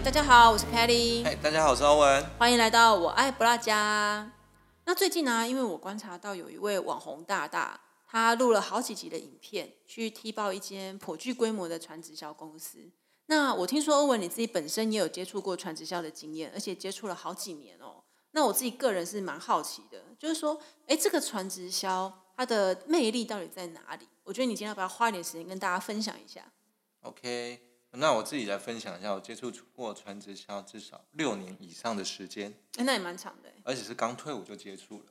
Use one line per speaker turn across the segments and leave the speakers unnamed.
哎，大家好，我是 Kelly，
嗨，大家好，我是欧文。
欢迎来到我爱不辣家。那最近呢，因为我观察到有一位网红大大，他录了好几集的影片，去踢爆一间颇具规模的传直销公司。那我听说欧文你自己本身也有接触过传直销的经验，而且接触了好几年哦。那我自己个人是蛮好奇的，就是说，哎，这个传直销它的魅力到底在哪里？我觉得你今天要不要花一点时间跟大家分享一下
？OK，那我自己来分享一下，我接触过传直销至少六年以上的时间，
哎，那也蛮长的，
而且是刚退伍就接触了，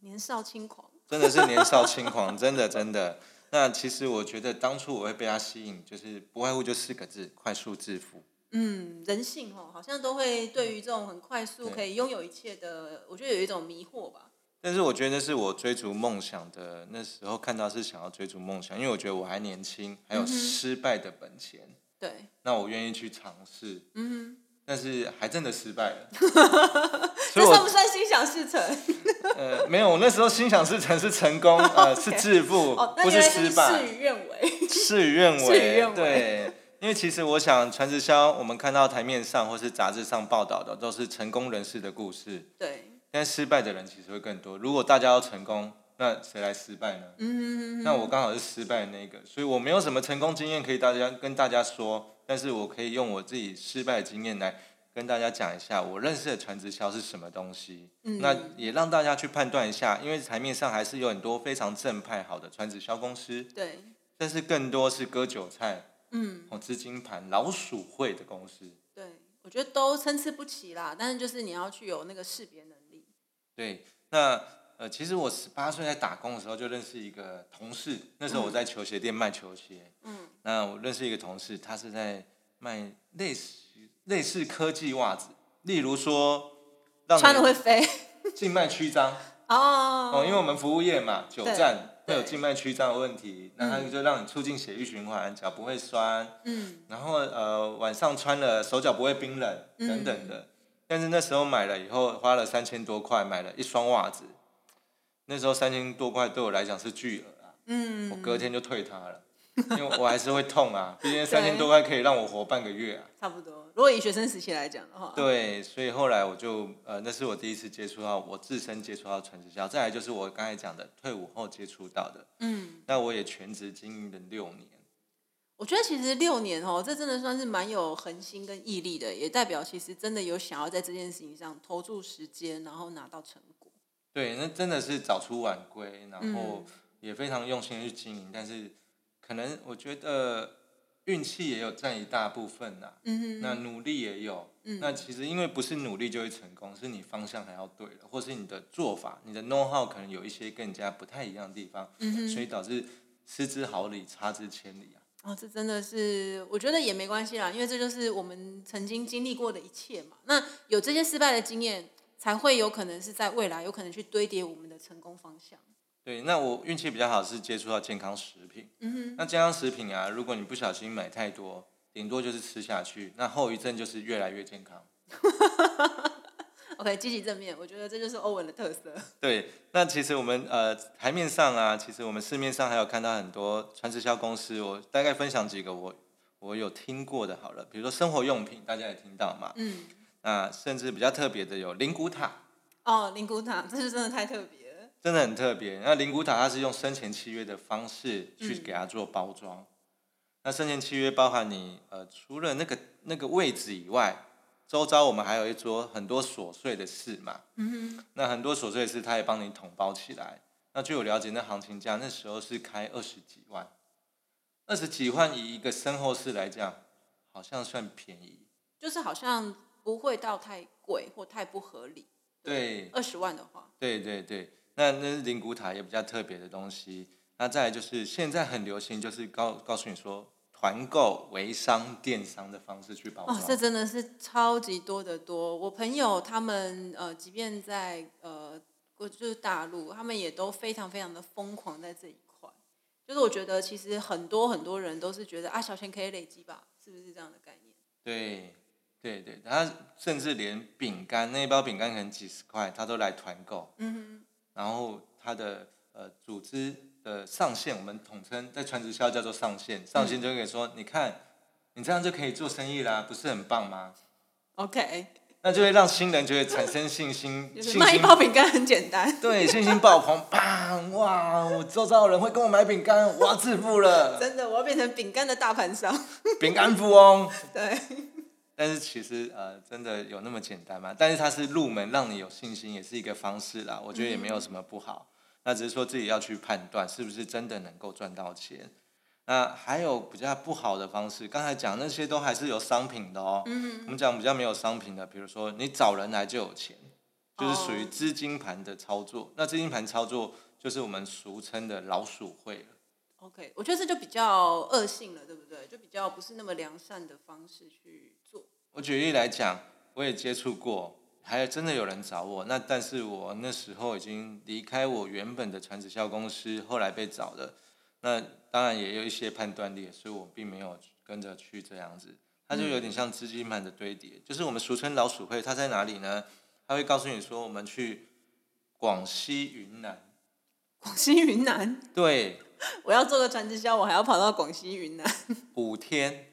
年少轻狂，
真的是年少轻狂，真的真的。那其实我觉得当初我会被他吸引，就是不外乎就四个字：快速致富。
嗯，人性哦，好像都会对于这种很快速可以拥有一切的，我觉得有一种迷惑吧。
但是我觉得那是我追逐梦想的那时候看到是想要追逐梦想，因为我觉得我还年轻，还有失败的本钱。
对。
那我愿意去尝试。嗯。但是还真的失败了。
这算不算心想事成？
呃，没有，我那时候心想事成是成功，呃，是致富，不是失败。
事与愿违。
事与愿违。对，因为其实我想传直销，我们看到台面上或是杂志上报道的都是成功人士的故事。
对。
但失败的人其实会更多。如果大家要成功，那谁来失败呢？嗯。那我刚好是失败的那个，所以我没有什么成功经验可以大家跟大家说。但是我可以用我自己失败的经验来跟大家讲一下，我认识的传直销是什么东西。嗯，那也让大家去判断一下，因为台面上还是有很多非常正派好的传直销公司。
对。
但是更多是割韭菜，嗯，哦，资金盘老鼠会的公司。
对，我觉得都参差不齐啦。但是就是你要去有那个识别能力。
对，那呃，其实我十八岁在打工的时候就认识一个同事，那时候我在球鞋店卖球鞋。嗯。那我认识一个同事，他是在卖类似类似科技袜子，例如说让，
穿的会飞，
静脉曲张哦。哦，因为我们服务业嘛，久站会有静脉曲张的问题，那他就让你促进血液循环，脚不会酸，嗯，然后呃晚上穿了手脚不会冰冷等等的，但是那时候买了以后花了三千多块买了一双袜子，那时候三千多块对我来讲是巨额啊，嗯，我隔天就退他了。因为我还是会痛啊，毕竟三千多块可以让我活半个月啊。
差不多，如果以学生时期来讲的话。
对，所以后来我就呃，那是我第一次接触到我自身接触到传直销，再来就是我刚才讲的退伍后接触到的。嗯。那我也全职经营了六年。
我觉得其实六年哦，这真的算是蛮有恒心跟毅力的，也代表其实真的有想要在这件事情上投注时间，然后拿到成果。
对，那真的是早出晚归，然后也非常用心去经营，但是。可能我觉得运气也有占一大部分呐，那努力也有，嗯那其实因为不是努力就会成功，是你方向还要对了，或是你的做法、你的 know how 可能有一些更加不太一样的地方，嗯所以导致失之毫厘，差之千里啊。
哦，这真的是我觉得也没关系啦，因为这就是我们曾经经历过的一切嘛。那有这些失败的经验，才会有可能是在未来有可能去堆叠我们的成功方向。
对，那我运气比较好，是接触到健康食品。嗯哼。那健康食品啊，如果你不小心买太多，顶多就是吃下去，那后遗症就是越来越健康。
OK，积极正面，我觉得这就是欧文的特色。
对，那其实我们呃台面上啊，其实我们市面上还有看到很多传直销公司，我大概分享几个我我有听过的，好了，比如说生活用品，大家也听到嘛。嗯。那甚至比较特别的有灵骨塔。
哦，灵骨塔，这是真的太特别。
真的很特别。那灵骨塔它是用生前契约的方式去给它做包装。那生前契约包含你呃，除了那个那个位置以外，周遭我们还有一桌很多琐碎的事嘛。嗯哼。那很多琐碎的事，他也帮你统包起来。那据我了解，那行情价那时候是开二十几万，二十几万以一个身后事来讲，好像算便宜。
就是好像不会到太贵或太不合理。
对。
二十万的话。
对对对。那那是灵骨塔也比较特别的东西。那再来就是现在很流行，就是告告诉你说团购、微商、电商的方式去包装。
哦，这真的是超级多的多。我朋友他们呃，即便在呃，就是大陆，他们也都非常非常的疯狂在这一块。就是我觉得其实很多很多人都是觉得啊，小钱可以累积吧，是不是这样的概念？
对，对对，他甚至连饼干那一包饼干可能几十块，他都来团购。嗯哼。然后他的呃组织的上线，我们统称在传直销叫做上线。上线就可以说，你看，你这样就可以做生意啦，不是很棒吗
？OK。
那就会让新人就会产生信心，
卖一包饼干很简单。
对，信心爆棚，砰！哇，我周遭的人会跟我买饼干，我要致富了。
真的，我要变成饼干的大盘商，
饼干富翁。
对。
但是其实呃，真的有那么简单吗？但是它是入门，让你有信心，也是一个方式啦。我觉得也没有什么不好。那只是说自己要去判断，是不是真的能够赚到钱。那还有比较不好的方式，刚才讲那些都还是有商品的哦。嗯。我们讲比较没有商品的，比如说你找人来就有钱，就是属于资金盘的操作。那资金盘操作就是我们俗称的老鼠会了。
OK，我觉得这就比较恶性了，对不对？就比较不是那么良善的方式去做。
我举例来讲，我也接触过，还真的有人找我。那但是我那时候已经离开我原本的传直销公司，后来被找的。那当然也有一些判断力，所以我并没有跟着去这样子。它就有点像资金盘的堆叠，就是我们俗称老鼠会。它在哪里呢？它会告诉你说，我们去广西云南。
广西云南？
对。
我要做个传直销，我还要跑到广西云南。
五天，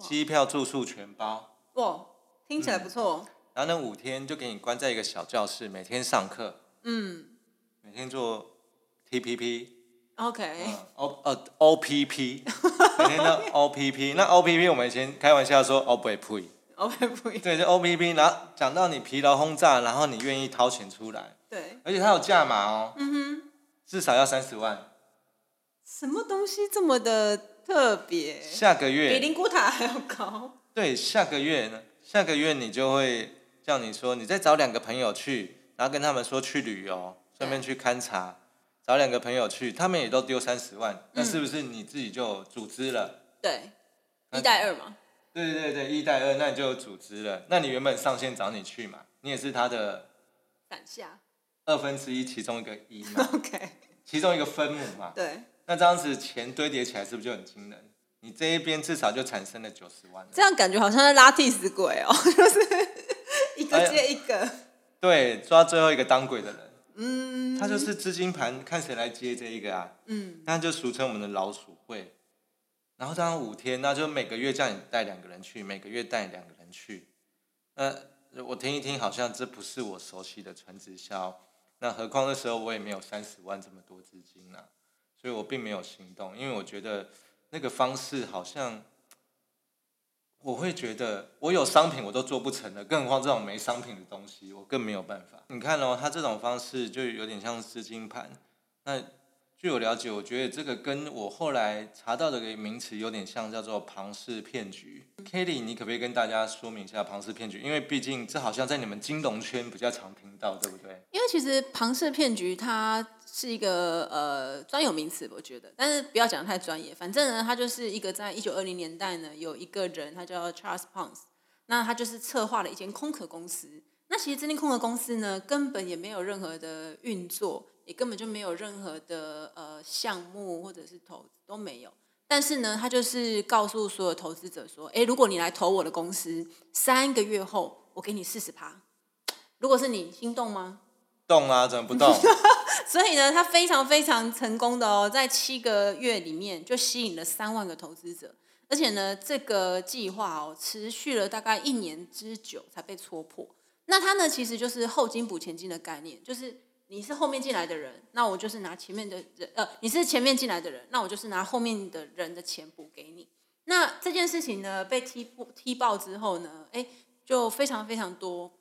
机票住宿全包。
哇，听起来不错。
然后那五天就给你关在一个小教室，每天上课。嗯。每天做 TPP。
OK，O
呃 OPP，每天都 OPP。那 OPP 我们以前开玩笑说 o p p
o p p
对，就 OPP。然后讲到你疲劳轰炸，然后你愿意掏钱出来。
对。
而且它有价码哦。嗯哼。至少要三十万。
什么东西这么的特别？
下个月
比灵骨塔还要高。
对，下个月呢？下个月你就会叫你说，你再找两个朋友去，然后跟他们说去旅游，顺便去勘察。找两个朋友去，他们也都丢三十万，那是不是你自己就组织了？
对，一带二嘛。
对对对，一带二，那你就有组织了。那你原本上线找你去嘛，你也是他的
伞下
二分之一其中一个一嘛。
OK，
其中一个分母嘛。
对。
那这样子钱堆叠起来是不是就很惊人？你这一边至少就产生了九十万。
这样感觉好像在拉替死鬼哦，就是一个接一个。
对，抓最后一个当鬼的人。嗯，他就是资金盘，看谁来接这一个啊？嗯，那就俗称我们的老鼠会。然后这样五天，那就每个月叫你带两个人去，每个月带两个人去。那我听一听，好像这不是我熟悉的传直销。那何况那时候我也没有三十万这么多资金啊，所以我并没有行动，因为我觉得那个方式好像。我会觉得我有商品我都做不成了，更何况这种没商品的东西，我更没有办法。你看哦，他这种方式就有点像资金盘。那据我了解，我觉得这个跟我后来查到的个名词有点像，叫做庞氏骗局。Kelly，你可不可以跟大家说明一下庞氏骗局？因为毕竟这好像在你们金融圈比较常听到，对不对？
因为其实庞氏骗局它。是一个呃专有名词，我觉得，但是不要讲太专业。反正呢，他就是一个在一九二零年代呢，有一个人，他叫 Charles Ponce，那他就是策划了一间空壳公司。那其实这间空壳公司呢，根本也没有任何的运作，也根本就没有任何的呃项目或者是投都没有。但是呢，他就是告诉所有投资者说：“哎，如果你来投我的公司，三个月后我给你四十趴。如果是你，心动吗？”
动啊，怎么不动？
所以呢，他非常非常成功的哦，在七个月里面就吸引了三万个投资者，而且呢，这个计划哦持续了大概一年之久才被戳破。那他呢，其实就是后金补前金的概念，就是你是后面进来的人，那我就是拿前面的人，呃，你是前面进来的人，那我就是拿后面的人的钱补给你。那这件事情呢，被踢踢爆之后呢，哎，就非常非常多。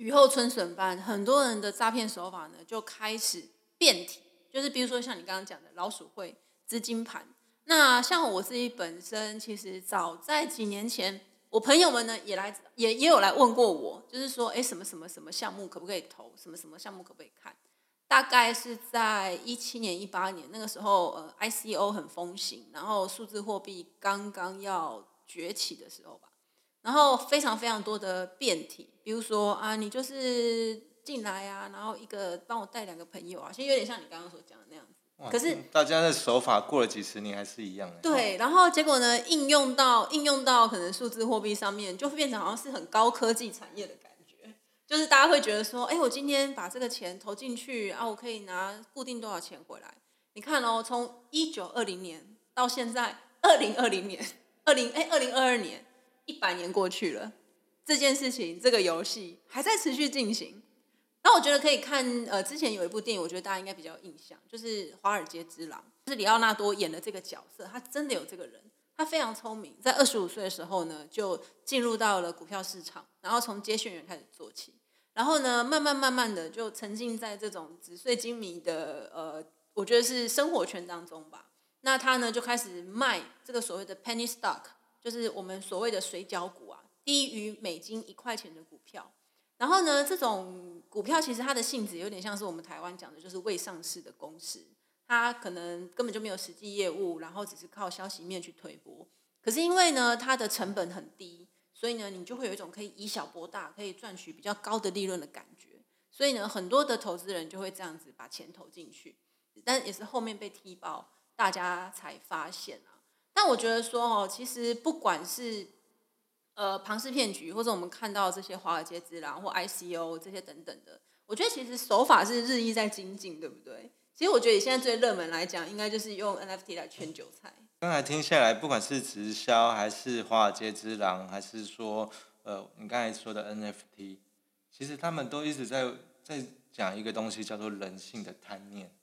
雨后春笋般，很多人的诈骗手法呢就开始变体，就是比如说像你刚刚讲的老鼠会、资金盘。那像我自己本身，其实早在几年前，我朋友们呢也来也也有来问过我，就是说，哎，什么什么什么项目可不可以投？什么什么项目可不可以看？大概是在一七年、一八年那个时候，呃，ICO 很风行，然后数字货币刚刚要崛起的时候吧。然后非常非常多的变体，比如说啊，你就是进来啊，然后一个帮我带两个朋友啊，其实有点像你刚刚所讲的那样子。可是
大家的手法过了几十年还是一样的。
对，然后结果呢，应用到应用到可能数字货币上面，就变成好像是很高科技产业的感觉，就是大家会觉得说，哎，我今天把这个钱投进去啊，我可以拿固定多少钱回来？你看哦，从一九二零年到现在二零二零年，二零哎二零二二年。一百年过去了，这件事情，这个游戏还在持续进行。那我觉得可以看，呃，之前有一部电影，我觉得大家应该比较印象，就是《华尔街之狼》，就是里奥纳多演的这个角色，他真的有这个人，他非常聪明，在二十五岁的时候呢，就进入到了股票市场，然后从接线员开始做起，然后呢，慢慢慢慢的就沉浸在这种纸醉金迷的，呃，我觉得是生活圈当中吧。那他呢就开始卖这个所谓的 penny stock，就是我们所谓的水饺股啊，低于美金一块钱的股票。然后呢，这种股票其实它的性质有点像是我们台湾讲的，就是未上市的公司，它可能根本就没有实际业务，然后只是靠消息面去推波。可是因为呢，它的成本很低，所以呢，你就会有一种可以以小博大，可以赚取比较高的利润的感觉。所以呢，很多的投资人就会这样子把钱投进去，但也是后面被踢爆，大家才发现啊。但我觉得说哦，其实不管是呃，庞氏骗局，或者我们看到这些华尔街之狼或 ICO 这些等等的，我觉得其实手法是日益在精进，对不对？其实我觉得现在最热门来讲，应该就是用 NFT 来圈韭菜。
刚才听下来，不管是直销，还是华尔街之狼，还是说呃，你刚才说的 NFT，其实他们都一直在在讲一个东西，叫做人性的贪念。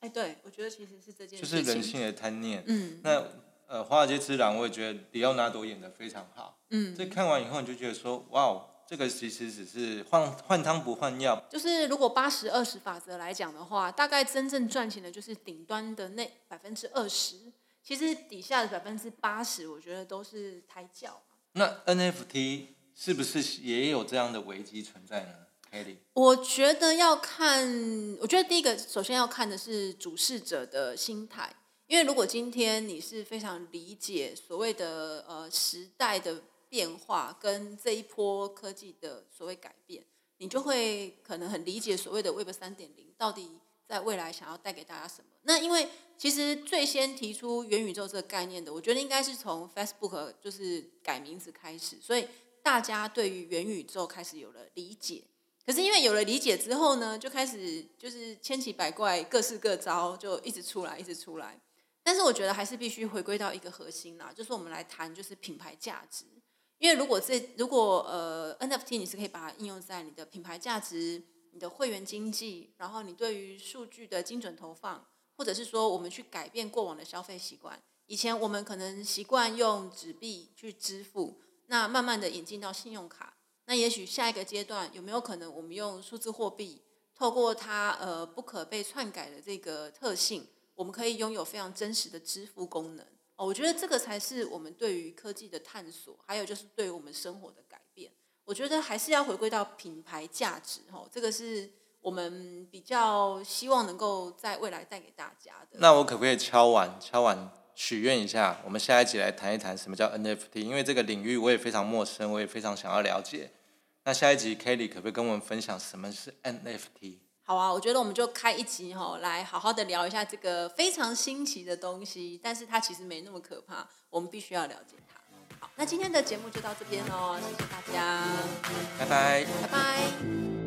哎，对，我觉得其实是这件事，
就是人性的贪念。嗯，那。呃，华尔街之狼，我也觉得里奥纳多演的非常好。嗯，这看完以后，你就觉得说，哇哦，这个其实只是换换汤不换药。
就是如果八十二十法则来讲的话，大概真正赚钱的就是顶端的那百分之二十，其实底下的百分之八十，我觉得都是胎教。
那 NFT 是不是也有这样的危机存在呢？Kelly，
我觉得要看，我觉得第一个首先要看的是主事者的心态。因为如果今天你是非常理解所谓的呃时代的变化跟这一波科技的所谓改变，你就会可能很理解所谓的 Web 三点零到底在未来想要带给大家什么。那因为其实最先提出元宇宙这个概念的，我觉得应该是从 Facebook 就是改名字开始，所以大家对于元宇宙开始有了理解。可是因为有了理解之后呢，就开始就是千奇百怪、各式各招，就一直出来，一直出来。但是我觉得还是必须回归到一个核心啦，就是我们来谈就是品牌价值。因为如果这如果呃 NFT 你是可以把它应用在你的品牌价值、你的会员经济，然后你对于数据的精准投放，或者是说我们去改变过往的消费习惯。以前我们可能习惯用纸币去支付，那慢慢的引进到信用卡。那也许下一个阶段有没有可能我们用数字货币，透过它呃不可被篡改的这个特性？我们可以拥有非常真实的支付功能哦，我觉得这个才是我们对于科技的探索，还有就是对于我们生活的改变。我觉得还是要回归到品牌价值哦，这个是我们比较希望能够在未来带给大家的。
那我可不可以敲碗敲碗许愿一下？我们下一集来谈一谈什么叫 NFT，因为这个领域我也非常陌生，我也非常想要了解。那下一集 Kelly 可不可以跟我们分享什么是 NFT？
好啊，我觉得我们就开一集哈，来好好的聊一下这个非常新奇的东西，但是它其实没那么可怕，我们必须要了解它。好，那今天的节目就到这边哦，谢谢大家，
拜拜，
拜拜。